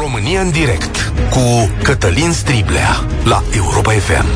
România în direct cu Cătălin Striblea la Europa FM.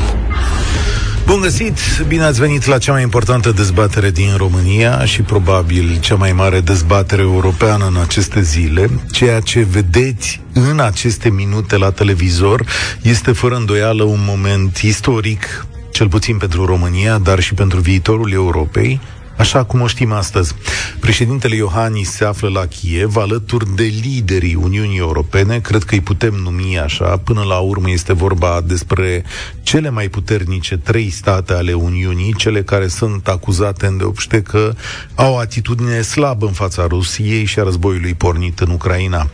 Bun găsit! Bine ați venit la cea mai importantă dezbatere din România și probabil cea mai mare dezbatere europeană în aceste zile. Ceea ce vedeți în aceste minute la televizor este fără îndoială un moment istoric, cel puțin pentru România, dar și pentru viitorul Europei, așa cum o știm astăzi. Președintele Iohannis se află la Kiev alături de liderii Uniunii Europene, cred că îi putem numi așa, până la urmă este vorba despre cele mai puternice trei state ale Uniunii, cele care sunt acuzate îndeopște că au o atitudine slabă în fața Rusiei și a războiului pornit în Ucraina.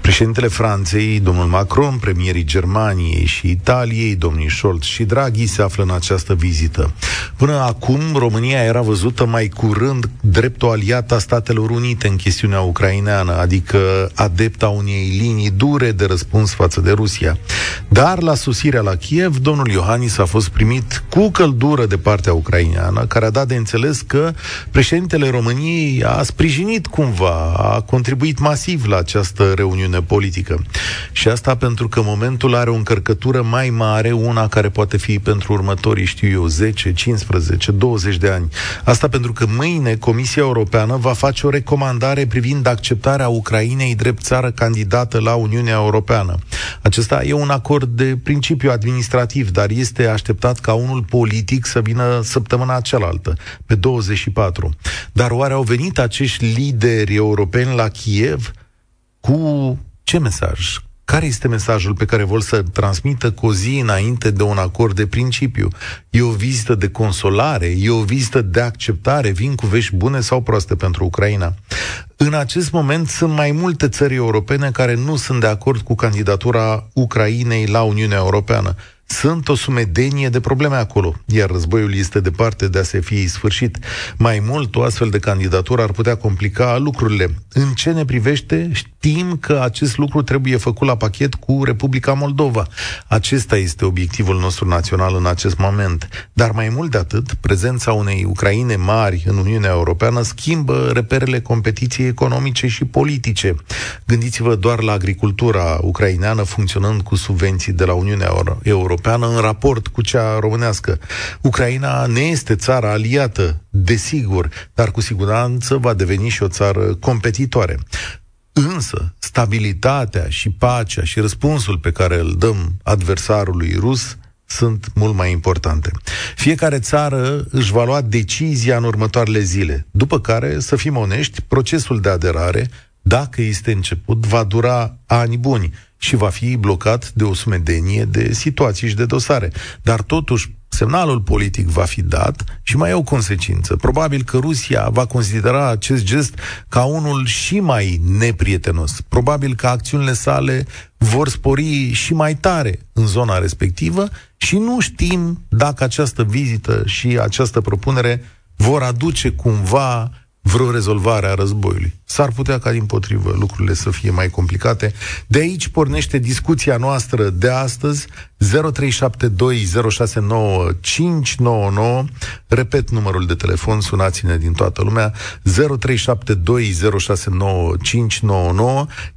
Președintele Franței, domnul Macron, premierii Germaniei și Italiei, domnii Scholz și Draghi se află în această vizită. Până acum, România era văzută mai curând drept o aliată a Statelor Unite în chestiunea ucraineană, adică adepta unei linii dure de răspuns față de Rusia. Dar la sosirea la Kiev, domnul Iohannis a fost primit cu căldură de partea ucraineană, care a dat de înțeles că președintele României a sprijinit cumva, a contribuit masiv la această reuniune politică. Și asta pentru că momentul are o încărcătură mai mare, una care poate fi pentru următorii, știu eu, 10, 15, 20 de ani. Asta pentru că mâine Comisia Europeană va face o recomandare privind acceptarea Ucrainei drept țară candidată la Uniunea Europeană. Acesta e un acord de principiu administrativ, dar este așteptat ca unul politic să vină săptămâna cealaltă, pe 24. Dar oare au venit acești lideri europeni la Kiev cu ce mesaj? Care este mesajul pe care vor să transmită cu o zi înainte de un acord de principiu? E o vizită de consolare? E o vizită de acceptare? Vin cu vești bune sau proaste pentru Ucraina? În acest moment sunt mai multe țări europene care nu sunt de acord cu candidatura Ucrainei la Uniunea Europeană. Sunt o sumedenie de probleme acolo, iar războiul este departe de a se fi sfârșit. Mai mult, o astfel de candidatură ar putea complica lucrurile. În ce ne privește, știm că acest lucru trebuie făcut la pachet cu Republica Moldova. Acesta este obiectivul nostru național în acest moment. Dar mai mult de atât, prezența unei Ucraine mari în Uniunea Europeană schimbă reperele competiției economice și politice. Gândiți-vă doar la agricultura ucraineană funcționând cu subvenții de la Uniunea Europeană europeană în raport cu cea românească. Ucraina ne este țara aliată, desigur, dar cu siguranță va deveni și o țară competitoare. Însă, stabilitatea și pacea și răspunsul pe care îl dăm adversarului rus sunt mult mai importante. Fiecare țară își va lua decizia în următoarele zile, după care, să fim onești, procesul de aderare, dacă este început, va dura ani buni și va fi blocat de o sumedenie de situații și de dosare. Dar totuși, semnalul politic va fi dat și mai e o consecință. Probabil că Rusia va considera acest gest ca unul și mai neprietenos. Probabil că acțiunile sale vor spori și mai tare în zona respectivă și nu știm dacă această vizită și această propunere vor aduce cumva vreo rezolvare a războiului. S-ar putea ca, din potrivă, lucrurile să fie mai complicate. De aici pornește discuția noastră de astăzi, 0372069599. Repet numărul de telefon, sunați-ne din toată lumea, 0372069599.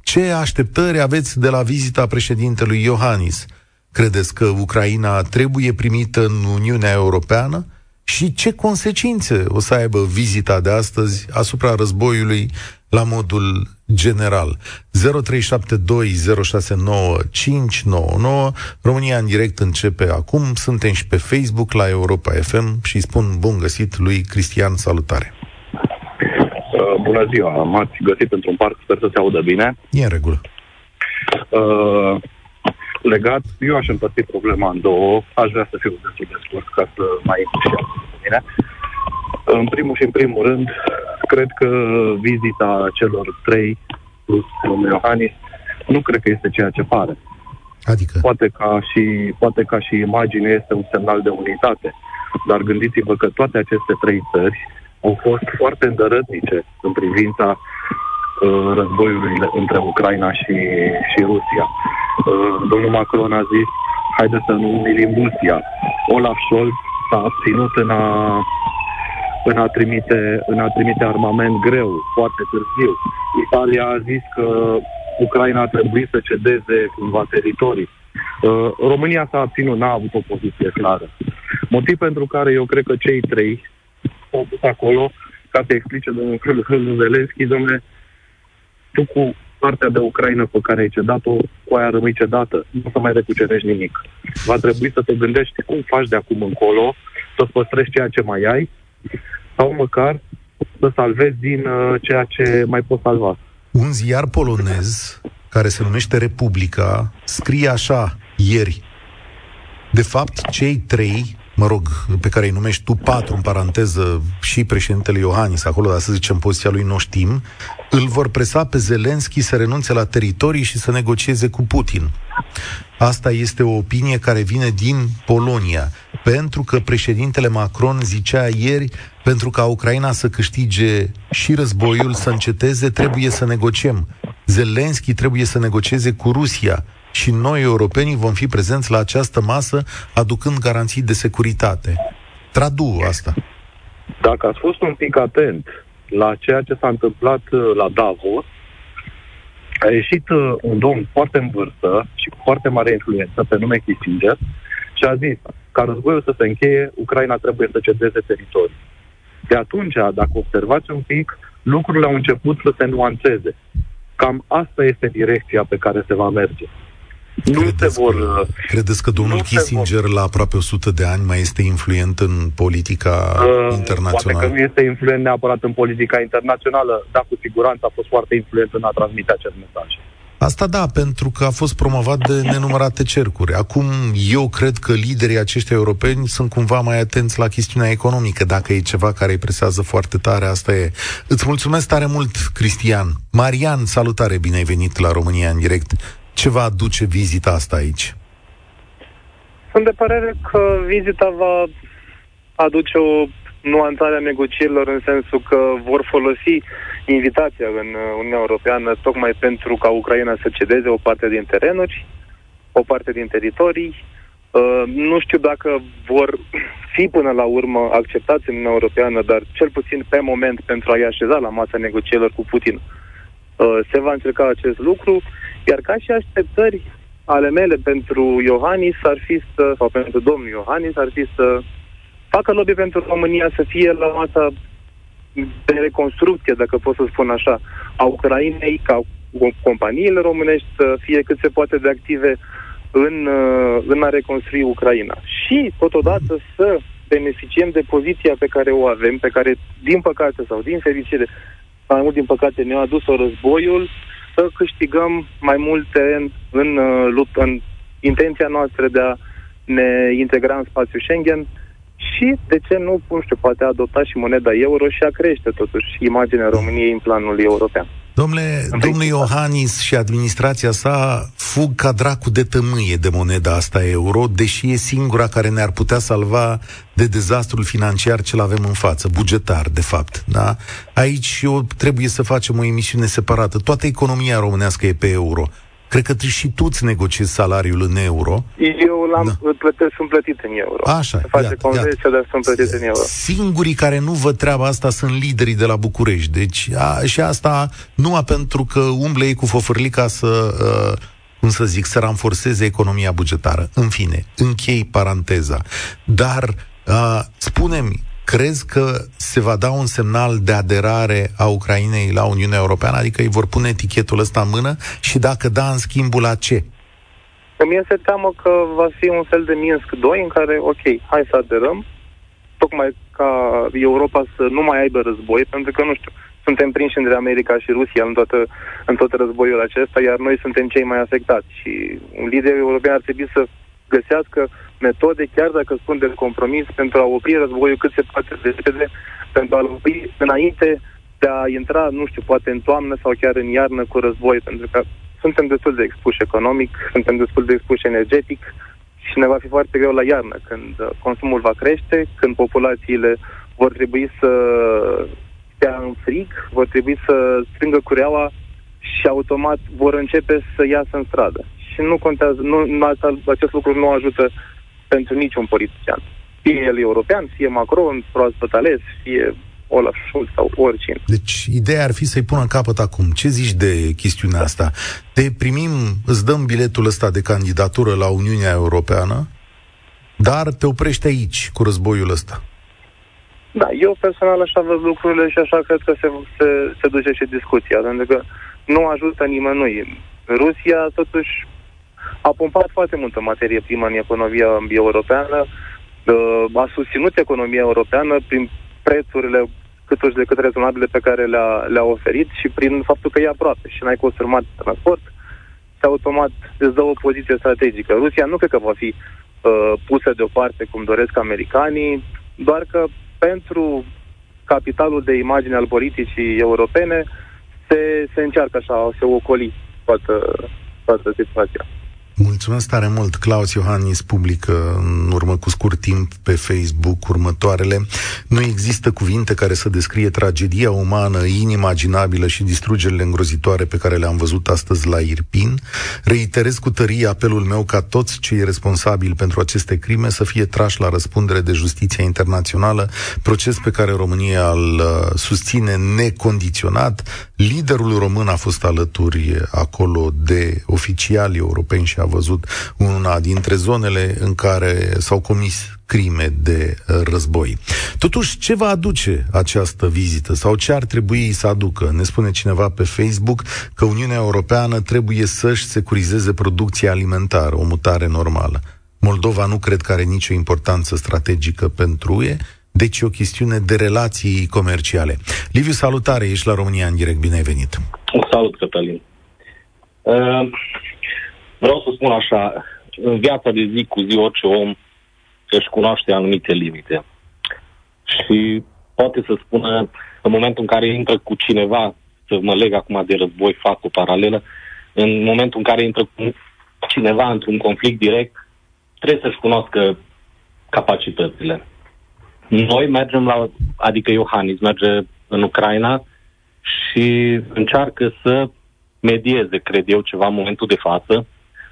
Ce așteptări aveți de la vizita președintelui Iohannis? Credeți că Ucraina trebuie primită în Uniunea Europeană? Și ce consecințe o să aibă vizita de astăzi asupra războiului la modul general. 0372069599 România în direct începe acum. Suntem și pe Facebook la Europa FM și spun bun găsit lui Cristian, salutare. Uh, bună ziua, m-ați găsit într-un parc, sper să se audă bine. E în regulă. Uh, legat, eu aș împărți problema în două, aș vrea să fiu destul de scurt ca să mai intru mine. În primul și în primul rând, cred că vizita celor trei plus domnul Iohannis nu cred că este ceea ce pare. Adică? Poate ca, și, poate ca și imagine este un semnal de unitate, dar gândiți-vă că toate aceste trei țări au fost foarte îndărătnice în privința uh, războiului între Ucraina și, și Rusia. Uh, domnul Macron a zis, haide să nu umilim Rusia. Olaf Scholz s-a abținut în a, în a, trimite, în a trimite armament greu, foarte târziu. Italia a zis că Ucraina ar trebui să cedeze cumva teritorii. Uh, România s-a abținut, n-a avut o poziție clară. Motiv pentru care eu cred că cei trei au pus acolo ca să explice domnul Zelenski, domnule, tu cu partea de Ucraina pe care ai cedat-o, cu aia rămâi cedată. Nu o să mai recucerești nimic. Va trebui să te gândești cum faci de acum încolo, să păstrezi ceea ce mai ai, sau măcar să salvezi din uh, ceea ce mai poți salva. Un ziar polonez care se numește Republica scrie așa ieri. De fapt, cei trei mă rog, pe care îi numești tu patru, în paranteză, și președintele Iohannis, acolo, dar să zicem, poziția lui nu știm, îl vor presa pe Zelenski să renunțe la teritorii și să negocieze cu Putin. Asta este o opinie care vine din Polonia, pentru că președintele Macron zicea ieri, pentru ca Ucraina să câștige și războiul, să înceteze, trebuie să negociem. Zelenski trebuie să negocieze cu Rusia și noi, europenii, vom fi prezenți la această masă, aducând garanții de securitate. Tradu asta. Dacă ați fost un pic atent la ceea ce s-a întâmplat uh, la Davos, a ieșit uh, un domn foarte în vârstă și cu foarte mare influență, pe nume Kissinger, și a zis, ca războiul să se încheie, Ucraina trebuie să cedeze teritorii. De atunci, dacă observați un pic, lucrurile au început să se nuanțeze. Cam asta este direcția pe care se va merge. Nu credeți, se vor... Că, credeți că domnul Kissinger vor... la aproape 100 de ani mai este influent în politica uh, internațională? Poate că nu este influent neapărat în politica internațională, dar cu siguranță a fost foarte influent în a transmite acest mesaj. Asta da, pentru că a fost promovat de nenumărate cercuri. Acum, eu cred că liderii aceștia europeni sunt cumva mai atenți la chestiunea economică. Dacă e ceva care îi presează foarte tare, asta e. Îți mulțumesc tare mult, Cristian. Marian, salutare, bine ai venit la România în direct. Ce va aduce vizita asta aici? Sunt de părere că vizita va aduce o nuanțare a negocierilor în sensul că vor folosi invitația în Uniunea Europeană tocmai pentru ca Ucraina să cedeze o parte din terenuri, o parte din teritorii. Uh, nu știu dacă vor fi până la urmă acceptați în Uniunea Europeană, dar cel puțin pe moment pentru a-i așeza la masa negocierilor cu Putin uh, se va încerca acest lucru. Iar ca și așteptări ale mele pentru Iohannis ar fi să, sau pentru domnul Iohannis, ar fi să facă lobby pentru România să fie la masa de reconstrucție, dacă pot să spun așa, a Ucrainei, ca companiile românești să fie cât se poate de active în, în a reconstrui Ucraina. Și, totodată, să beneficiem de poziția pe care o avem, pe care, din păcate sau din fericire, mai mult din păcate ne-a adus-o războiul, să câștigăm mai mult teren în, uh, în intenția noastră de a ne integra în spațiul Schengen și, de ce nu, nu știu, poate adopta și moneda euro și a crește totuși imaginea României în planul european. Domnule, domnul Iohannis și administrația sa fug ca dracu de tămâie de moneda asta euro, deși e singura care ne-ar putea salva de dezastrul financiar ce-l avem în față, bugetar, de fapt. Da? Aici eu trebuie să facem o emisiune separată. Toată economia românească e pe euro. Cred că și tu îți negociezi salariul în euro. Eu l-am da. plătesc, sunt plătit în euro. Așa, Se face conversia, dar sunt plătit în euro. Singurii care nu văd treaba asta sunt liderii de la București. Deci, a, și asta numai pentru că umble ei cu fofârlica să... Uh, cum să zic, să ranforseze economia bugetară. În fine, închei paranteza. Dar uh, spunem, Crezi că se va da un semnal de aderare a Ucrainei la Uniunea Europeană? Adică îi vor pune etichetul ăsta în mână și dacă da, în schimbul la ce? Îmi este teamă că va fi un fel de Minsk 2 în care, ok, hai să aderăm, tocmai ca Europa să nu mai aibă război, pentru că, nu știu, suntem prinși între America și Rusia în, toată, în tot războiul acesta, iar noi suntem cei mai afectați. Și un lider european ar trebui să găsească metode, chiar dacă spun de compromis, pentru a opri războiul cât se poate de repede, pentru a-l opri înainte de a intra, nu știu, poate în toamnă sau chiar în iarnă cu război, pentru că suntem destul de expuși economic, suntem destul de expuși energetic și ne va fi foarte greu la iarnă, când uh, consumul va crește, când populațiile vor trebui să stea în frig, vor trebui să strângă cureaua și automat vor începe să iasă în stradă. Și nu contează, nu, acest lucru nu ajută pentru niciun politician. Fie el european, fie Macron, proaspăt ales, fie Olaf Scholz sau oricine. Deci, ideea ar fi să-i pună capăt acum. Ce zici de chestiunea asta? Te primim, îți dăm biletul ăsta de candidatură la Uniunea Europeană, dar te oprește aici cu războiul ăsta. Da, eu personal așa văd lucrurile și așa cred că se, se, se duce și discuția, pentru că nu ajută nimănui. Rusia, totuși, a pompat foarte multă materie primă în economia europeană, a susținut economia europeană prin prețurile cât de cât rezonabile pe care le-a, le-a oferit și prin faptul că e aproape și n-ai costuri mari de transport, și automat îți dă o poziție strategică. Rusia nu cred că va fi uh, pusă deoparte cum doresc americanii, doar că pentru capitalul de imagine al politicii europene se, se încearcă așa, se ocoli toată, toată situația. Mulțumesc tare mult. Claus Iohannis publică în urmă cu scurt timp pe Facebook următoarele. Nu există cuvinte care să descrie tragedia umană inimaginabilă și distrugerile îngrozitoare pe care le-am văzut astăzi la Irpin. Reiterez cu tărie apelul meu ca toți cei responsabili pentru aceste crime să fie trași la răspundere de justiția internațională, proces pe care România îl uh, susține necondiționat. Liderul român a fost alături acolo de oficiali europeni și a văzut una dintre zonele în care s-au comis crime de uh, război. Totuși, ce va aduce această vizită sau ce ar trebui să aducă? Ne spune cineva pe Facebook că Uniunea Europeană trebuie să-și securizeze producția alimentară, o mutare normală. Moldova nu cred că are nicio importanță strategică pentru UE, deci e o chestiune de relații comerciale. Liviu, salutare, ești la România în direct, bine ai venit. Salut, Cătălin. Uh, Vreau să spun așa, în viața de zi cu zi orice om își cunoaște anumite limite. Și poate să spună, în momentul în care intră cu cineva, să mă leg acum de război, fac o paralelă, în momentul în care intră cu cineva într-un conflict direct, trebuie să-și cunoască capacitățile. Noi mergem la, adică Iohannis merge în Ucraina și încearcă să medieze, cred eu, ceva în momentul de față,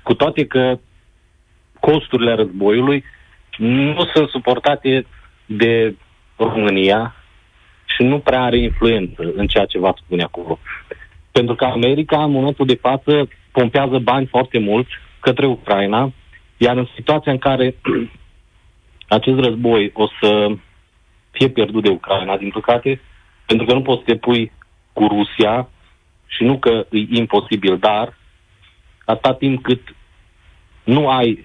cu toate că costurile războiului nu sunt suportate de România și nu prea are influență în ceea ce va spune acolo. Pentru că America, în momentul de față, pompează bani foarte mulți către Ucraina, iar în situația în care acest război o să fie pierdut de Ucraina, din păcate, pentru că nu poți să te pui cu Rusia și nu că e imposibil, dar atâta timp cât nu ai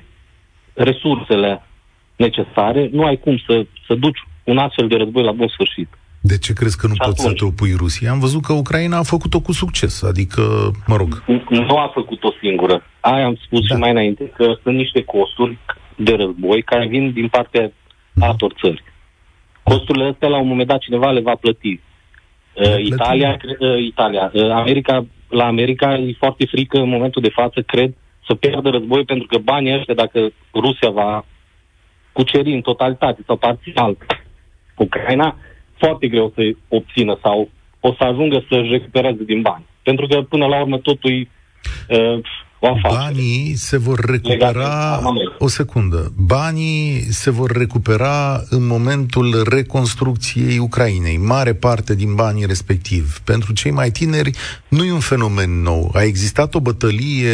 resursele necesare, nu ai cum să, să duci un astfel de război la bun sfârșit. De ce crezi că nu poți să te opui Rusia? Am văzut că Ucraina a făcut-o cu succes, adică, mă rog. Nu a făcut-o singură. Aia am spus da. și mai înainte, că sunt niște costuri de război care vin din partea mm. altor țări. Costurile astea, la un moment dat, cineva le va plăti. Uh, Italia, uh, Italia, uh, America, la America e foarte frică în momentul de față, cred, să pierdă război pentru că banii ăștia, dacă Rusia va cuceri în totalitate sau parțial Ucraina, foarte greu să obțină sau o să ajungă să-și recupereze din bani. Pentru că, până la urmă, totul uh, o afacere. Banii se vor recupera... O secundă. Banii se vor recupera în momentul reconstrucției Ucrainei. Mare parte din banii respectiv. Pentru cei mai tineri nu e un fenomen nou. A existat o bătălie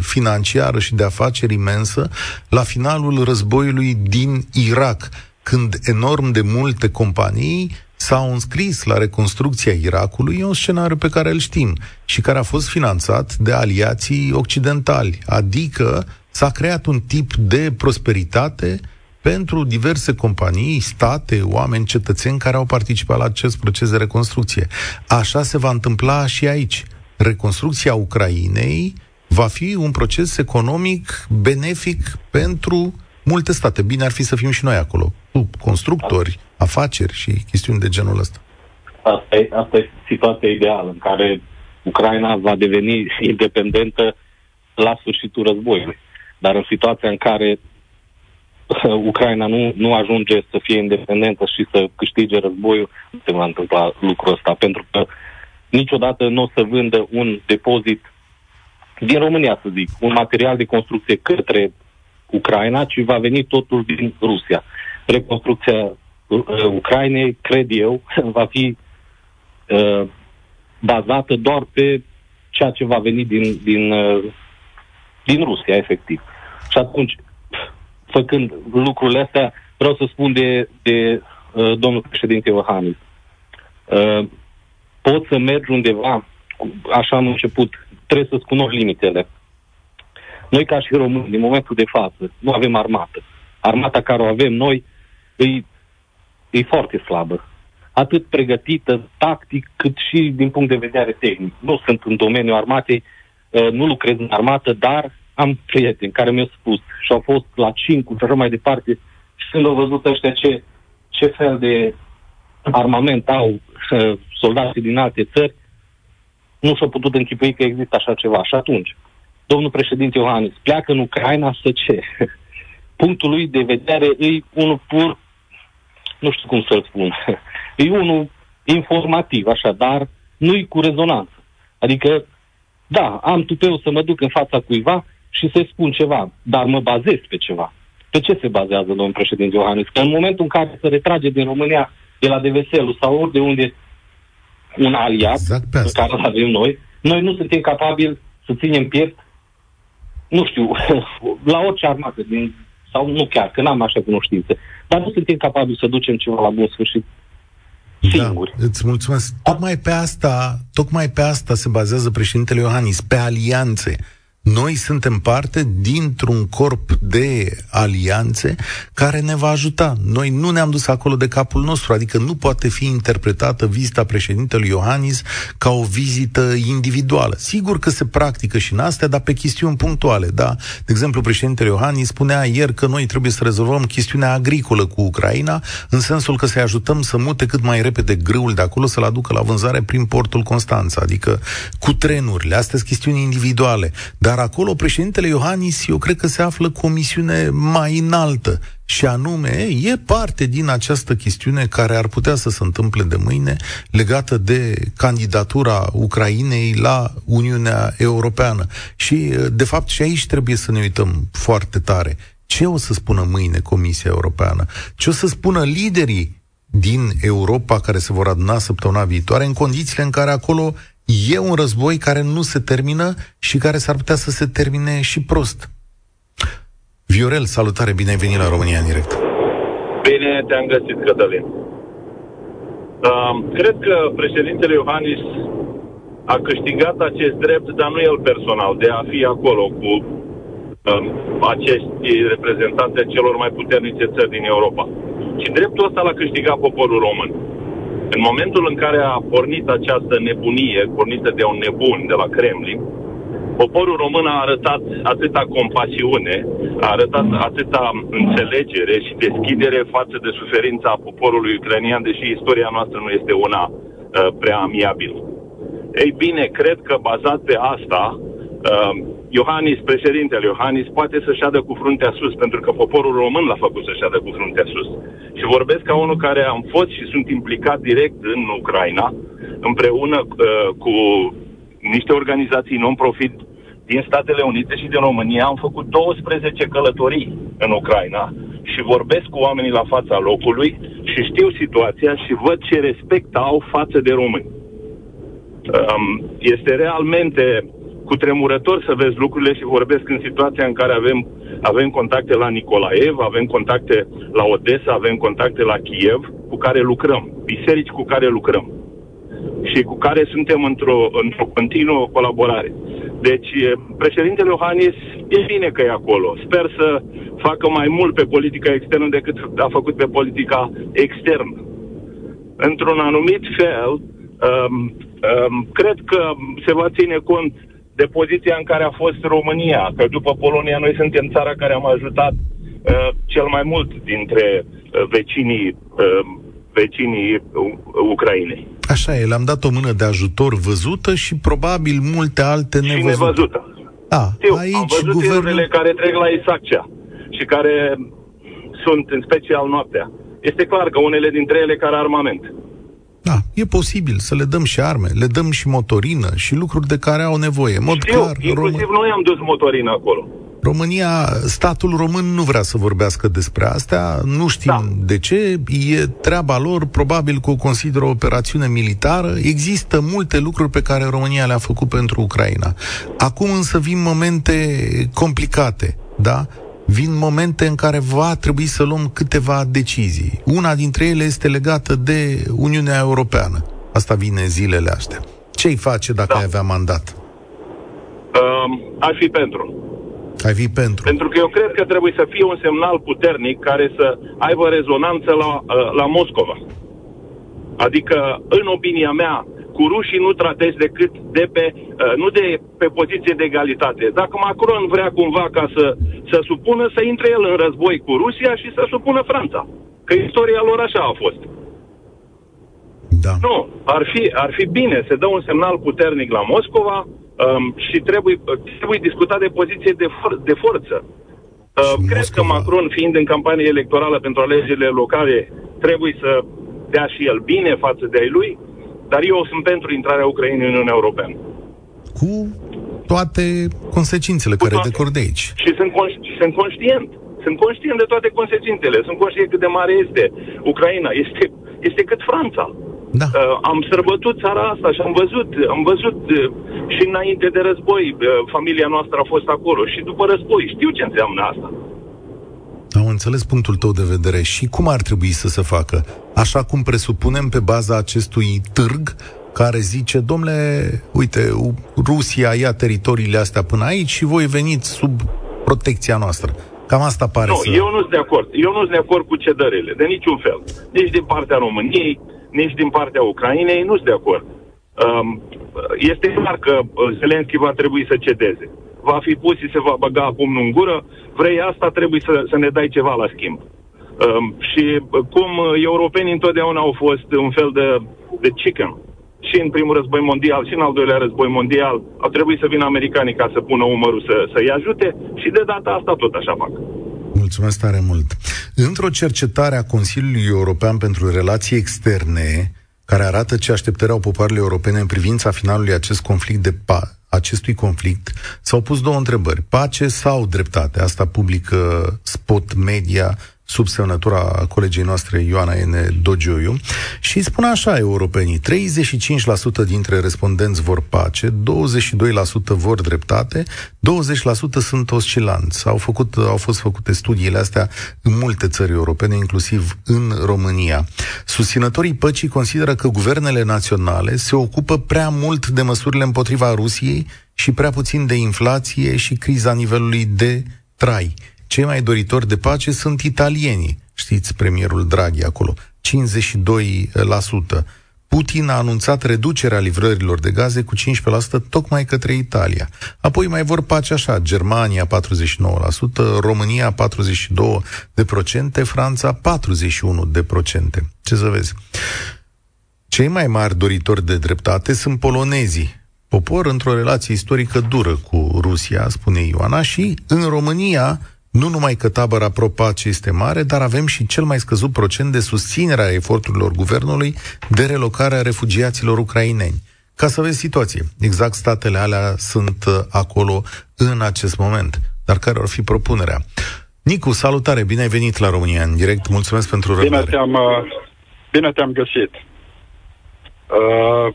financiară și de afaceri imensă la finalul războiului din Irak când enorm de multe companii s-au înscris la reconstrucția Irakului, e un scenariu pe care îl știm și care a fost finanțat de aliații occidentali, adică s-a creat un tip de prosperitate pentru diverse companii, state, oameni, cetățeni care au participat la acest proces de reconstrucție. Așa se va întâmpla și aici. Reconstrucția Ucrainei va fi un proces economic benefic pentru multe state. Bine ar fi să fim și noi acolo, cu constructori, afaceri și chestiuni de genul ăsta. Asta e, asta e situația ideală în care Ucraina va deveni independentă la sfârșitul războiului. Dar în situația în care Ucraina nu, nu ajunge să fie independentă și să câștige războiul, nu se va întâmpla lucrul ăsta, pentru că niciodată nu o să vândă un depozit din România, să zic, un material de construcție către Ucraina, ci va veni totul din Rusia. Reconstrucția uh, Ucrainei, cred eu, va fi uh, bazată doar pe ceea ce va veni din, din, uh, din Rusia, efectiv. Și atunci, făcând lucrurile astea, vreau să spun de, de uh, domnul președinte Iohannis. Uh, poți să mergi undeva, așa am început, trebuie să-ți cunoști limitele. Noi, ca și români, din momentul de față, nu avem armată. Armata care o avem noi e, e foarte slabă. Atât pregătită, tactic, cât și din punct de vedere tehnic. Nu sunt în domeniul armatei, uh, nu lucrez în armată, dar am prieteni care mi-au spus și au fost la 5 și așa mai departe și când au văzut ăștia ce, ce fel de armament au uh, soldații din alte țări, nu și-au putut închipui că există așa ceva. Și atunci, domnul președinte Iohannis pleacă în Ucraina să ce? Punctul lui de vedere e unul pur, nu știu cum să-l spun, e unul informativ, așa, dar nu-i cu rezonanță. Adică, da, am tupeu să mă duc în fața cuiva și să-i spun ceva, dar mă bazez pe ceva. Pe ce se bazează, domnul președinte Iohannis? Că în momentul în care se retrage din România de la DVSL sau ori de unde un aliat exact pe care îl avem noi, noi nu suntem capabili să ținem piept, nu știu, la orice armată, din, sau nu chiar, că n-am așa cunoștințe, dar nu suntem capabili să ducem ceva la bun sfârșit da, singuri. Da, îți mulțumesc. Tocmai pe asta, tocmai pe asta se bazează președintele Iohannis, pe alianțe. Noi suntem parte dintr-un corp de alianțe care ne va ajuta. Noi nu ne-am dus acolo de capul nostru, adică nu poate fi interpretată vizita președintelui Iohannis ca o vizită individuală. Sigur că se practică și în astea, dar pe chestiuni punctuale, da? De exemplu, președintele Iohannis spunea ieri că noi trebuie să rezolvăm chestiunea agricolă cu Ucraina, în sensul că să-i ajutăm să mute cât mai repede grâul de acolo, să-l aducă la vânzare prin portul Constanța, adică cu trenurile. Astea sunt chestiuni individuale. Dar dar acolo președintele Iohannis, eu cred că se află cu o misiune mai înaltă. Și anume, e parte din această chestiune care ar putea să se întâmple de mâine, legată de candidatura Ucrainei la Uniunea Europeană. Și, de fapt, și aici trebuie să ne uităm foarte tare. Ce o să spună mâine Comisia Europeană? Ce o să spună liderii din Europa care se vor aduna săptămâna viitoare, în condițiile în care acolo e un război care nu se termină și care s-ar putea să se termine și prost. Viorel, salutare, bine ai venit la România în direct. Bine te-am găsit, Cătălin. Uh, cred că președintele Iohannis a câștigat acest drept, dar nu el personal, de a fi acolo cu uh, acești reprezentanți celor mai puternice țări din Europa. Și dreptul ăsta l-a câștigat poporul român. În momentul în care a pornit această nebunie, pornită de un nebun de la Kremlin, poporul român a arătat atâta compasiune, a arătat atâta înțelegere și deschidere față de suferința poporului ucranian, deși istoria noastră nu este una uh, prea amiabilă. Ei bine, cred că bazat pe asta, uh, Iohannis, președintele Iohannis, poate să șadă cu fruntea sus, pentru că poporul român l-a făcut să șadă cu fruntea sus. Și vorbesc ca unul care am fost și sunt implicat direct în Ucraina, împreună uh, cu niște organizații non-profit din Statele Unite și din România. Am făcut 12 călătorii în Ucraina și vorbesc cu oamenii la fața locului și știu situația și văd ce respect au față de români. Um, este realmente cu tremurător să vezi lucrurile și vorbesc în situația în care avem, avem contacte la Nicolaev, avem contacte la Odessa, avem contacte la Kiev, cu care lucrăm, biserici cu care lucrăm și cu care suntem într-o, într-o continuă colaborare. Deci, președintele Iohannis e bine că e acolo. Sper să facă mai mult pe politica externă decât a făcut pe politica externă. Într-un anumit fel, um, um, cred că se va ține cont de poziția în care a fost România, că după Polonia noi suntem țara care am ajutat uh, cel mai mult dintre uh, vecinii, uh, vecinii Ucrainei. Așa e, le-am dat o mână de ajutor văzută și probabil multe alte nevăzute. Și nevăzută. A, Știu, aici am văzut guvernul... care trec la Isaccea și care sunt în special noaptea. Este clar că unele dintre ele care armament. Da, e posibil să le dăm și arme, le dăm și motorină și lucruri de care au nevoie. Mod Știu, clar, inclusiv român... noi am dus motorină acolo. România, statul român nu vrea să vorbească despre astea, nu știm da. de ce, e treaba lor, probabil că o consideră o operațiune militară. Există multe lucruri pe care România le-a făcut pentru Ucraina. Acum însă vin momente complicate, da? Vin momente în care va trebui să luăm câteva decizii. Una dintre ele este legată de Uniunea Europeană. Asta vine zilele astea. Ce-i face dacă da. ai avea mandat? Uh, ar fi pentru. Ai fi pentru. Pentru că eu cred că trebuie să fie un semnal puternic care să aibă rezonanță la, uh, la Moscova. Adică, în opinia mea, cu rușii nu tratezi decât de pe, uh, nu de pe poziție de egalitate. Dacă Macron vrea cumva ca să, să supună, să intre el în război cu Rusia și să supună Franța. Că istoria lor așa a fost. Da. Nu, ar fi, ar fi bine, să dă un semnal puternic la Moscova, Um, și trebuie, trebuie discutat de poziție de, for- de forță. Uh, cred că Macron, fiind în campanie electorală pentru alegerile locale, trebuie să dea și el bine față de ai lui, dar eu sunt pentru intrarea Ucrainei în Uniunea Europeană. Cu toate consecințele Cu care toate. decur de aici. Și sunt, conș- sunt conștient. Sunt conștient de toate consecințele. Sunt conștient cât de mare este Ucraina. Este, este cât Franța. Da. Uh, am sărbătut țara asta și am văzut, am văzut uh, și înainte de război, uh, familia noastră a fost acolo și după război. Știu ce înseamnă asta. Am înțeles punctul tău de vedere și cum ar trebui să se facă? Așa cum presupunem pe baza acestui târg care zice, domnule, uite, Rusia ia teritoriile astea până aici și voi veniți sub protecția noastră. Cam asta pare nu, să... eu nu sunt de acord. Eu nu sunt de acord cu cedările, de niciun fel. Nici din partea României, nici din partea Ucrainei nu sunt de acord. Um, este clar că uh, Zelenski va trebui să cedeze. Va fi pus și se va băga pumnul în gură. Vrei asta, trebuie să, să ne dai ceva la schimb. Um, și uh, cum europenii întotdeauna au fost un fel de, de chicken, și în primul război mondial și în al doilea război mondial, au trebuit să vină americanii ca să pună umărul să, să-i ajute și de data asta tot așa fac. Mulțumesc tare mult. Într-o cercetare a Consiliului European pentru Relații Externe, care arată ce așteptări au popoarele europene în privința finalului acest conflict de pa- acestui conflict, s-au pus două întrebări. Pace sau dreptate? Asta publică Spot Media sub semnătura colegii noastre Ioana N. Dogioiu și spun așa europenii, 35% dintre respondenți vor pace, 22% vor dreptate, 20% sunt oscilanți. Au, făcut, au fost făcute studiile astea în multe țări europene, inclusiv în România. Susținătorii păcii consideră că guvernele naționale se ocupă prea mult de măsurile împotriva Rusiei și prea puțin de inflație și criza nivelului de trai. Cei mai doritori de pace sunt italienii. Știți, premierul Draghi acolo, 52%. Putin a anunțat reducerea livrărilor de gaze cu 15% tocmai către Italia. Apoi mai vor pace așa, Germania 49%, România 42%, Franța 41%. Ce să vezi? Cei mai mari doritori de dreptate sunt polonezii, popor într-o relație istorică dură cu Rusia, spune Ioana, și în România nu numai că tabăra pro-pace este mare, dar avem și cel mai scăzut procent de susținere a eforturilor guvernului de relocare a refugiaților ucraineni. Ca să vezi situație, exact statele alea sunt uh, acolo în acest moment. Dar care ar fi propunerea? Nicu, salutare, bine ai venit la România în direct, mulțumesc pentru răbdare. Bine te-am, uh, bine te-am găsit. Uh,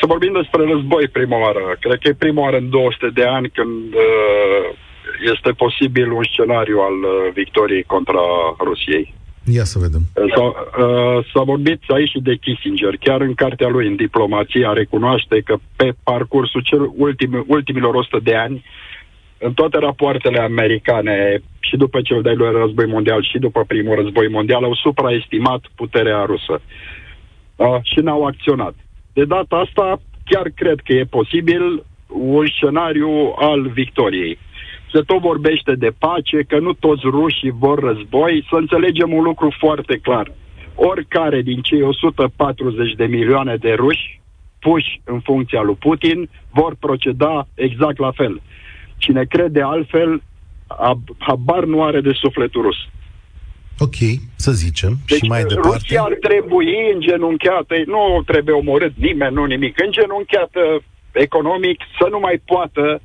să vorbim despre război prima oară. Cred că e prima oară în 200 de ani când uh, este posibil un scenariu al uh, victoriei contra Rusiei. Ia să vedem. S-a, uh, s-a vorbit aici și de Kissinger. Chiar în cartea lui, în diplomație, a recunoaște că pe parcursul cel ultim, ultimilor 100 de ani, în toate rapoartele americane, și după cel de-al doilea război mondial și după primul război mondial, au supraestimat puterea rusă. Uh, și n-au acționat. De data asta, chiar cred că e posibil un scenariu al victoriei se tot vorbește de pace, că nu toți rușii vor război, să înțelegem un lucru foarte clar. Oricare din cei 140 de milioane de ruși puși în funcția lui Putin vor proceda exact la fel. Cine crede altfel, habar nu are de sufletul rus. Ok, să zicem. Deci, și mai departe. Rusia ar trebui îngenunchiată, nu trebuie omorât nimeni, nu nimic, îngenunchiată economic, să nu mai poată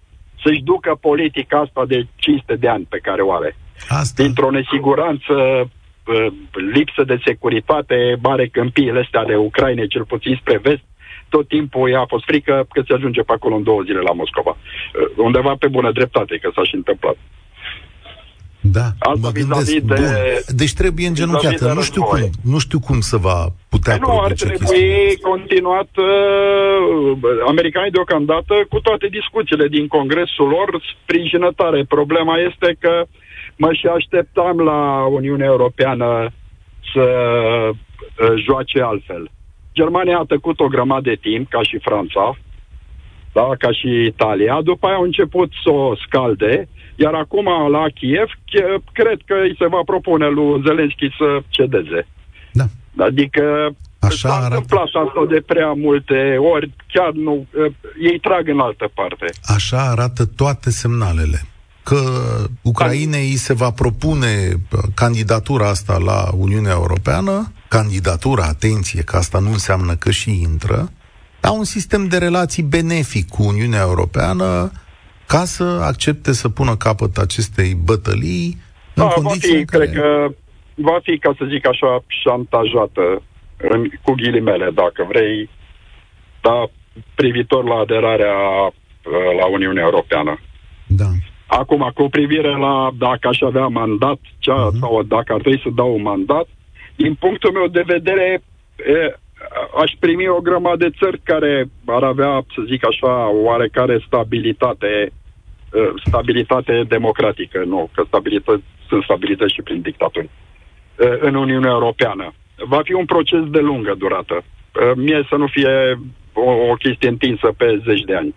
să-și ducă politica asta de 500 de ani pe care o are. Asta. Dintr-o nesiguranță, uh, lipsă de securitate, mare câmpiile astea ale Ucrainei, cel puțin spre vest, tot timpul i-a fost frică că se ajunge pe acolo în două zile la Moscova. Uh, undeva pe bună dreptate, că s-a și întâmplat. Da, Asta mă vis-a-vis gândesc. de- Bun. Deci trebuie îngenunchiată. vis-a-vis de Nu știu cum. război. Nu știu cum să va putea Păi nu, ar produce chestiunea trebui asta. continuat uh, americanii deocamdată cu toate discuțiile din congresul lor sprijină tare. Problema este că mă și așteptam la Uniunea Europeană să uh, joace altfel. Germania a tăcut o grămadă de timp, ca și Franța, da, ca și Italia. După aia au început să o scalde, iar acum la Kiev che- cred că îi se va propune lui Zelensky să cedeze. Da. Adică Așa s-a arată. întâmplat asta de prea multe ori, chiar nu, eh, ei trag în altă parte. Așa arată toate semnalele. Că Ucrainei îi se va propune uh, candidatura asta la Uniunea Europeană, candidatura, atenție, că asta nu înseamnă că și intră, dar un sistem de relații benefic cu Uniunea Europeană ca să accepte să pună capăt acestei bătălii în Da, va condiții fi, în care... cred că, va fi, ca să zic așa, șantajată, în, cu ghilimele, dacă vrei, da, privitor la aderarea eh, la Uniunea Europeană. Da. Acum, cu privire la dacă aș avea mandat cea, Mhm. uh-huh. sau dacă ar trebui să dau un mandat, din punctul meu de vedere, e, aș primi o grămadă de țări care ar avea, să zic așa, oarecare stabilitate, e, stabilitate democratică, nu, că stabilități sunt stabilități și prin dictaturi, e, în Uniunea Europeană. Va fi un proces de lungă durată. E, Mie să nu fie o, o chestie întinsă pe zeci de ani.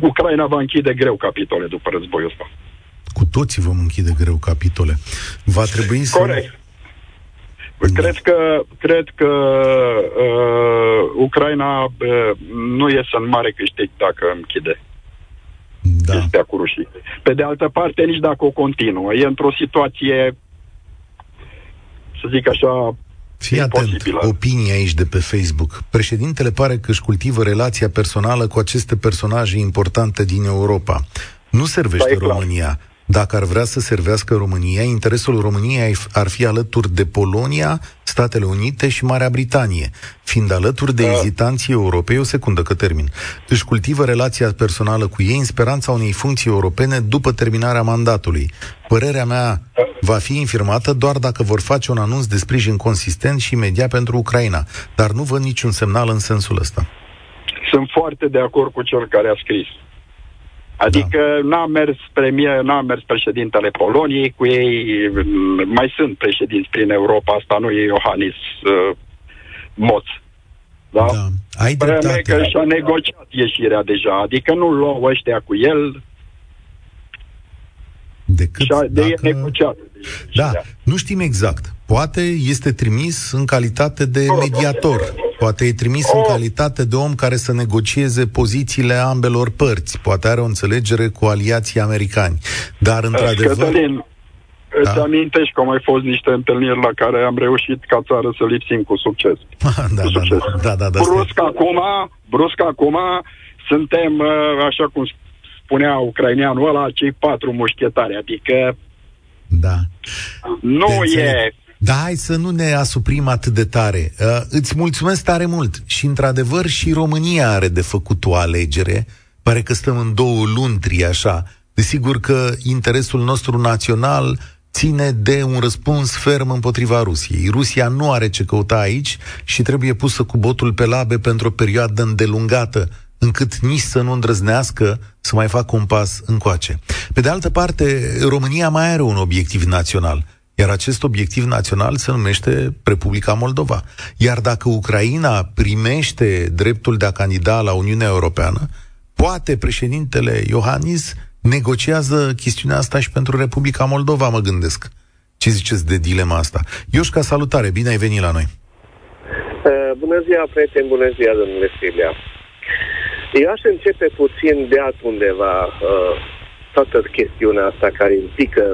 Ucraina va închide greu capitole după războiul ăsta. Cu toții vom închide greu capitole. Va trebui să... Corect. Cred că, cred că uh, Ucraina uh, nu iese în mare câștig dacă închide Da. chestia cu rușii. Pe de altă parte, nici dacă o continuă, e într-o situație, să zic așa, Fii atent, imposibilă. opinie aici de pe Facebook. Președintele pare că își cultivă relația personală cu aceste personaje importante din Europa. Nu servește Da, e clar. România. Dacă ar vrea să servească România, interesul României ar fi alături de Polonia, Statele Unite și Marea Britanie. Fiind alături de Da. ezitanții Europei, o secundă că termin, își cultivă relația personală cu ei în speranța unei funcții europene după terminarea mandatului. Părerea mea va fi infirmată doar dacă vor face un anunț de sprijin consistent și imediat pentru Ucraina, dar nu văd niciun semnal în sensul ăsta. sunt foarte de acord cu cel care a scris. Adică da. n-a mers premier, n-a mers președintele Poloniei cu ei, mai sunt președinți prin Europa, asta nu e Iohannis uh, Moț. Da? Da. Ai Părerea mea e dreptate. că și-a negociat ieșirea deja, adică nu luau ăștia cu el, Decât și-a, de e dacă... negociat. Da, nu știm exact. Poate este trimis în calitate de mediator. Poate e trimis în Oh. calitate de om care să negocieze pozițiile ambelor părți. Poate are o înțelegere cu aliații americani. Dar, într-adevăr... Cătălin, îți Da. amintești că au mai fost niște întâlniri la care am reușit ca țară să lipsim cu succes. da, da, da, da, da, da, brusc acum, brusc acum, suntem, uh, așa cum spunea ucraineanul ăla, cei patru mușchetari, adică da. nu Te e... înțeleg. Da, hai să nu ne asuprim atât de tare. Uh, îți mulțumesc tare mult. Și, într-adevăr, și România are de făcut o alegere. Pare că stăm în două luntri, așa. Desigur că interesul nostru național ține de un răspuns ferm împotriva Rusiei. Rusia nu are ce căuta aici și trebuie pusă cu botul pe labe pentru o perioadă îndelungată, încât nici să nu îndrăznească să mai facă un pas încoace. Pe de altă parte, România mai are un obiectiv național – iar acest obiectiv național se numește Republica Moldova. Iar dacă Ucraina primește dreptul de a candida la Uniunea Europeană, poate președintele Iohannis negociază chestiunea asta și pentru Republica Moldova, mă gândesc. Ce ziceți de dilema asta? Ioșca, salutare, bine ai venit la noi. Uh, bună ziua, prieteni, bună ziua, domnule Silvia. Eu aș începe puțin de undeva uh, toată chestiunea asta care implică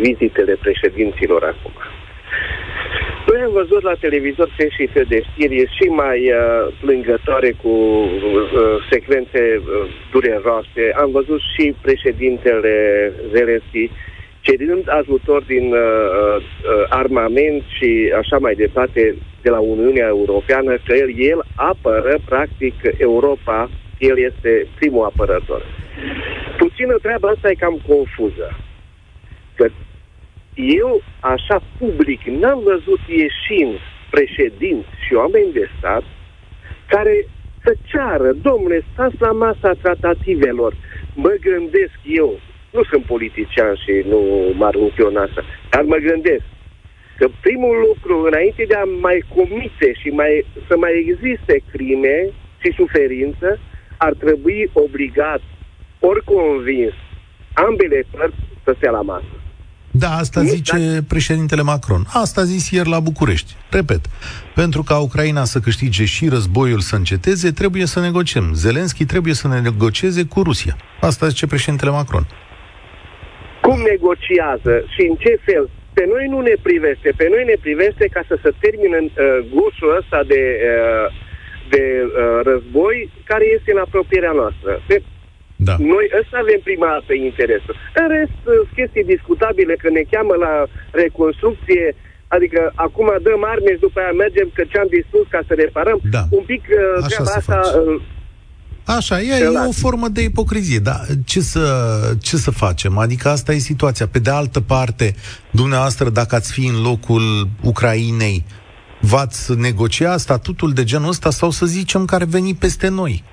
vizitele președinților acum. Noi am văzut la televizor că și fel de știri e și mai uh, plângătoare cu uh, secvențe uh, dureroase. Am văzut și președintele Zelenski cerând ajutor din uh, uh, armament și așa mai departe de la Uniunea Europeană, că el, el apără practic Europa, el este primul apărător. Puțină treaba asta e cam confuză. Că eu, așa public, n-am văzut ieșind președinți și oameni de stat care să ceară, domnule, stați la masa tratativelor. Mă gândesc eu, nu sunt politician și nu mă arunc eu în asta, dar mă gândesc că primul lucru, înainte de a mai comite și mai, să mai existe crime și suferință, ar trebui obligat, ori convins, ambele părți să stea la masă. Da, asta nu, zice dar... președintele Macron. Asta a zis ieri la București. Repet, pentru ca Ucraina să câștige și războiul să înceteze, trebuie să negociem. Zelenski trebuie să ne negocieze cu Rusia. Asta zice președintele Macron. Cum negociază și în ce fel? Pe noi nu ne privește. Pe noi ne privește ca să se termine uh, gusul ăsta de, uh, de uh, război care este în apropierea noastră. De, da. Noi ăsta avem prima dată interesul. În rest, sunt chestii discutabile, că ne cheamă la reconstrucție, adică acum dăm arme și după aia mergem că ce-am distrus ca să reparăm. Da. Un pic uh, treaba asta... Uh, Așa, e, e o formă de ipocrizie, dar ce să, ce să facem? Adică asta e situația. Pe de altă parte, dumneavoastră, dacă ați fi în locul Ucrainei, v-ați negocia statutul de genul ăsta sau să zicem care veni peste noi?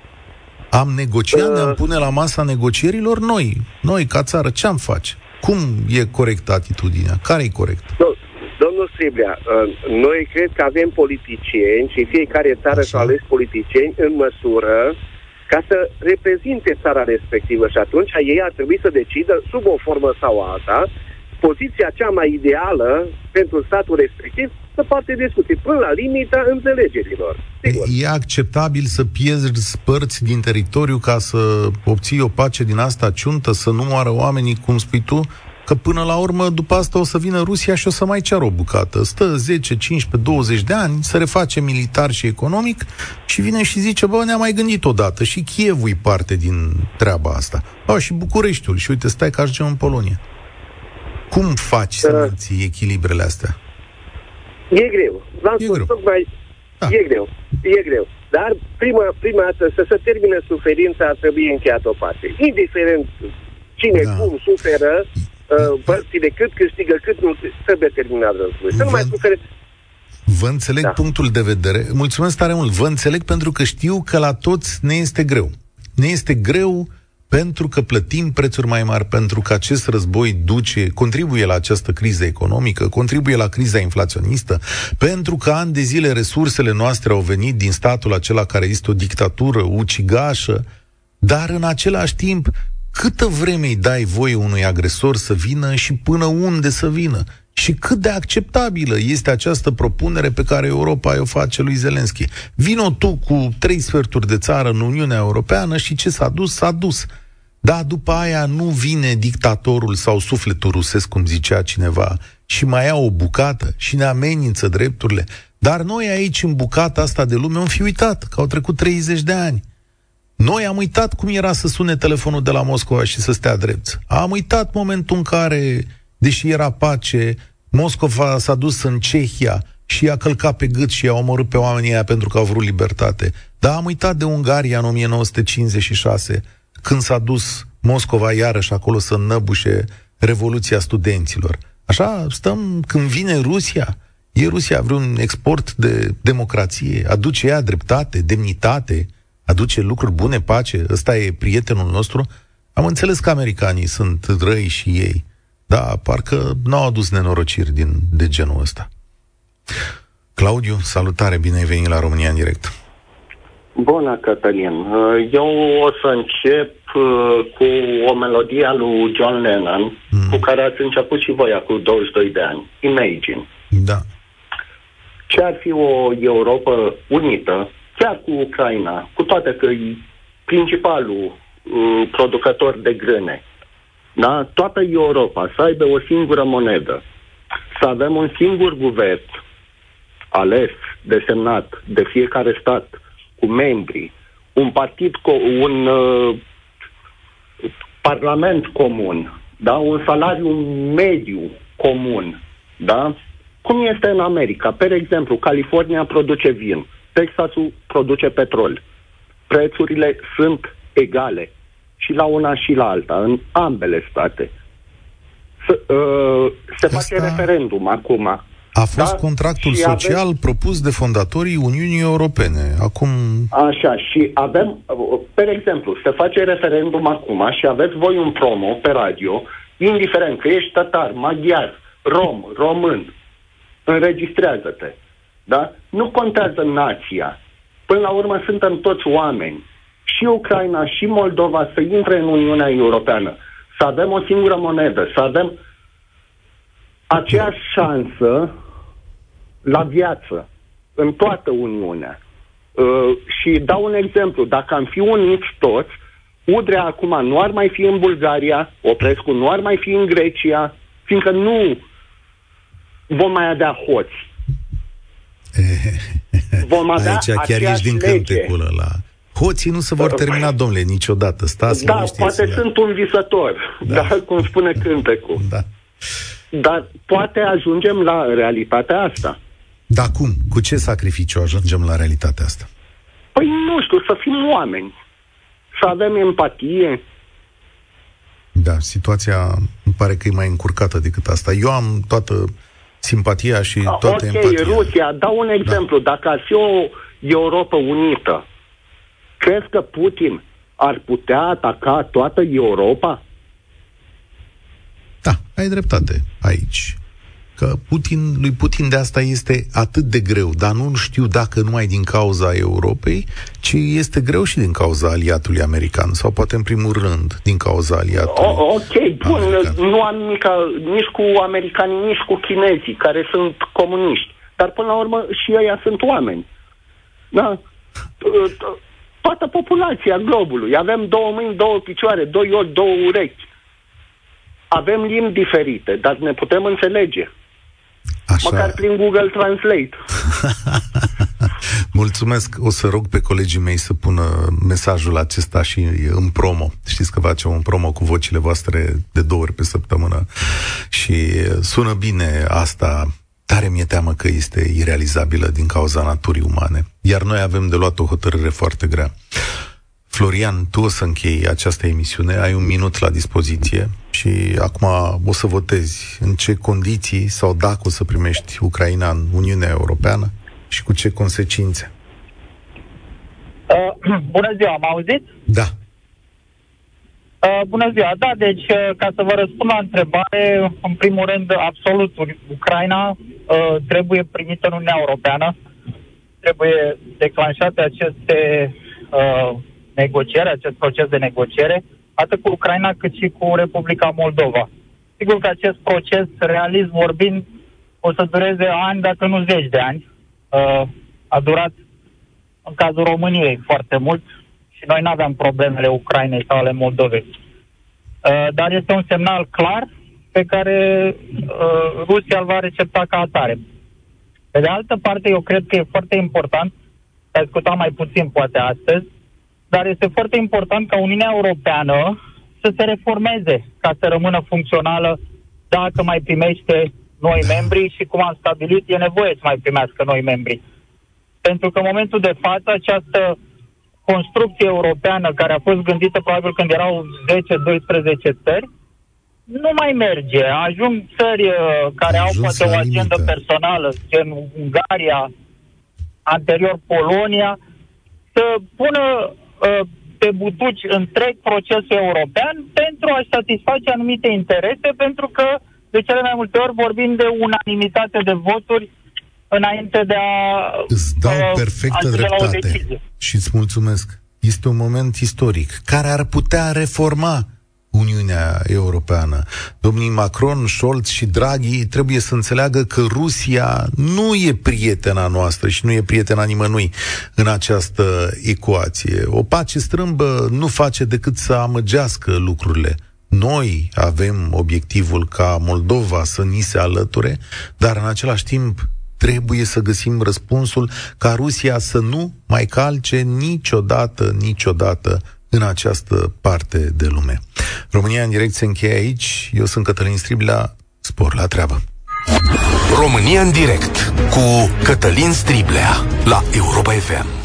Am negociat, uh, ne-am pune la masa negocierilor noi, noi ca țară, ce am face? Cum e corectă atitudinea? Care e corect? Domnul Striblea, uh, noi cred că avem politicieni și fiecare țară și-a ales politicieni în măsură ca să reprezinte țara respectivă și atunci ei ar trebui să decidă, sub o formă sau alta, poziția cea mai ideală pentru statul respectiv să poate discuți până la limita înțelegerilor. Sigur. E acceptabil să pierzi părți din teritoriu ca să obții o pace din asta ciuntă, să nu moară oamenii, cum spui tu? că până la urmă, după asta o să vină Rusia și o să mai ceară o bucată. Stă 10, 15, 20 de ani, se reface militar și economic și vine și zice, bă, ne-am mai gândit odată și Chievul e parte din treaba asta. Bă, și Bucureștiul. Și uite, stai că ajungem în Polonia. Cum faci să uh. menții echilibrele astea? E greu. V-am e spus, greu. Tocmai, da. E greu. E greu. Dar prima, prima dată să se termine suferința ar trebui încheiat o parte. Indiferent cine da. cum suferă, uh, părțile cât câștigă, cât nu trebuie terminat războiul. Să nu mai sufere Vă înțeleg da. punctul de vedere. Mulțumesc tare mult. Vă înțeleg pentru că știu că la toți ne este greu. Ne este greu pentru că plătim prețuri mai mari, pentru că acest război duce, contribuie la această criză economică, contribuie la criza inflaționistă, pentru că ani de zile resursele noastre au venit din statul acela care este o dictatură ucigașă, dar în același timp câtă vreme îi dai voie unui agresor să vină și până unde să vină? Și cât de acceptabilă este această propunere pe care Europa o face lui Zelenski. Vino tu cu trei sferturi de țară în Uniunea Europeană și ce s-a dus, s-a dus. Da, după aia nu vine dictatorul sau sufletul rusesc, cum zicea cineva, și mai ia o bucată și ne amenință drepturile. Dar noi aici, în bucata asta de lume, am fi uitat că au trecut 30 de ani. Noi am uitat cum era să sune telefonul de la Moscova și să stea drept. Am uitat momentul în care, deși era pace, Moscova s-a dus în Cehia și i-a călcat pe gât și i-a omorât pe oamenii aia pentru că au vrut libertate. Dar am uitat de Ungaria în 1956, când s-a dus Moscova iarăși acolo să năbușe Revoluția studenților. Așa stăm când vine Rusia. E Rusia vreun export de democrație? Aduce ea dreptate, demnitate? aduce lucruri bune, pace, ăsta e prietenul nostru, am înțeles că americanii sunt răi și ei, da, parcă n-au adus nenorociri din, de genul ăsta. Claudiu, salutare, bine ai venit la România în direct. Bună, Cătălin. Eu o să încep uh, cu o melodie a lui John Lennon, mm. cu care ați început și voi acum 22 de ani. Imagine. Da. Ce ar fi o Europa unită chiar cu Ucraina, cu toate că e principalul uh, producător de grâne, da? toată Europa să aibă o singură monedă, să avem un singur guvern ales, desemnat de fiecare stat cu membri, un partid, co- un uh, parlament comun, da? un salariu mediu comun, da? cum este în America. Per exemplu, California produce vin, Texasul produce petrol. Prețurile sunt egale și la una și la alta, în ambele state. S- uh, se Asta- face referendum acum. A fost Da? contractul Și social avem- propus de fondatorii Uniunii Europene. Acum, Așa, și avem, per exemplu, se face referendum acum și aveți voi un promo pe radio, indiferent că ești tătar, maghiar, rom, român, înregistrează-te. Da? Nu contează nația. Până la urmă suntem toți oameni. Și Ucraina și Moldova să intre în Uniunea Europeană. Să avem o singură monedă, să avem aceeași șansă la viață în toată Uniunea. Uh, și dau un exemplu. Dacă am fi uniți toți, Udrea acum nu ar mai fi în Bulgaria, Oprescu nu ar mai fi în Grecia, fiindcă nu vom mai avea hoți. Vom avea aici chiar ești aceeași din lege. cântecul ăla. Hoții nu se vor termina, domnule, niciodată. Stați Da, liniștiți. poate sunt un visător, Da. da. da, cum spune cântecul. Da. Dar poate ajungem la realitatea asta. Dar cum? Cu ce sacrificiu ajungem la realitatea asta? Păi nu știu, să fim oameni. Să avem empatie. Da, situația îmi pare că e mai încurcată decât asta. Eu am toată simpatia și toată ok, empatia. Rusia, dau un exemplu. Da. Dacă ar fi o Europa unită, crezi că Putin ar putea ataca toată Europa? Da, ai dreptate aici. Că Putin, lui Putin de asta este atât de greu, dar nu știu dacă numai din cauza Europei, ci este greu și din cauza aliatului american, sau poate în primul rând din cauza aliatului. O, ok, bun, American. nu am nimic nici cu americanii, nici cu chinezii, care sunt comuniști. Dar până la urmă și ei sunt oameni. Da? T- t- Toată populația globului. Avem două mâini, două picioare, doi ochi, două urechi. Avem limbi diferite, dar ne putem înțelege. Așa. Măcar prin Google Translate. Mulțumesc. O să rog pe colegii mei să pună mesajul acesta și în promo. Știți că facem un promo cu vocile voastre de două ori pe săptămână și sună bine asta. Tare mi-e teamă că este irealizabilă din cauza naturii umane. Iar noi avem de luat o hotărâre foarte grea. Florian, tu o să închei această emisiune, ai un minut la dispoziție și acum o să votezi în ce condiții sau dacă o să primești Ucraina în Uniunea Europeană și cu ce consecințe. Uh, bună ziua, am auzit? Da. Uh, bună ziua, da, deci uh, ca să vă răspund la întrebare, în primul rând, absolut, Ucraina uh, trebuie primită în Uniunea Europeană, trebuie declanșate aceste uh, negocieri, acest proces de negociere, atât cu Ucraina cât și cu Republica Moldova. Sigur că acest proces, realist vorbind, o să dureze ani, dacă nu zeci de ani. Uh, a durat în cazul României foarte mult și noi nu aveam problemele Ucrainei sau ale Moldovei. Uh, dar este un semnal clar pe care uh, Rusia îl va recepta ca atare. Pe de altă parte, eu cred că e foarte important, s-a discutat mai puțin poate astăzi, dar este foarte important ca Uniunea Europeană să se reformeze ca să rămână funcțională dacă mai primește noi membri și cum am stabilit, e nevoie să mai primească noi membri. Pentru că în momentul de față această construcție europeană care a fost gândită probabil când erau 10-12 țări, nu mai merge. Ajung țări uh, care au Ajuns poate o la agendă limită. personală, gen Ungaria, anterior Polonia, să pună uh, pe butuci întreg procesul european pentru a satisface anumite interese, pentru că de cele mai multe ori vorbim de unanimitate de voturi înainte de a Îți dau uh, perfectă ajunge la o dreptate decizie. și îți mulțumesc. Este un moment istoric care ar putea reforma Uniunea Europeană. Domnii Macron, Scholz și Draghi trebuie să înțeleagă că Rusia nu e prietena noastră și nu e prietena nimănui în această ecuație. O pace strâmbă nu face decât să amăgească lucrurile. Noi avem obiectivul ca Moldova să ni se alăture, dar în același timp trebuie să găsim răspunsul ca Rusia să nu mai calce niciodată, niciodată în această parte de lume. România în direct se încheie aici. Eu sunt Cătălin Striblea. Spor la treabă. România în direct cu Cătălin Striblea la Europa FM.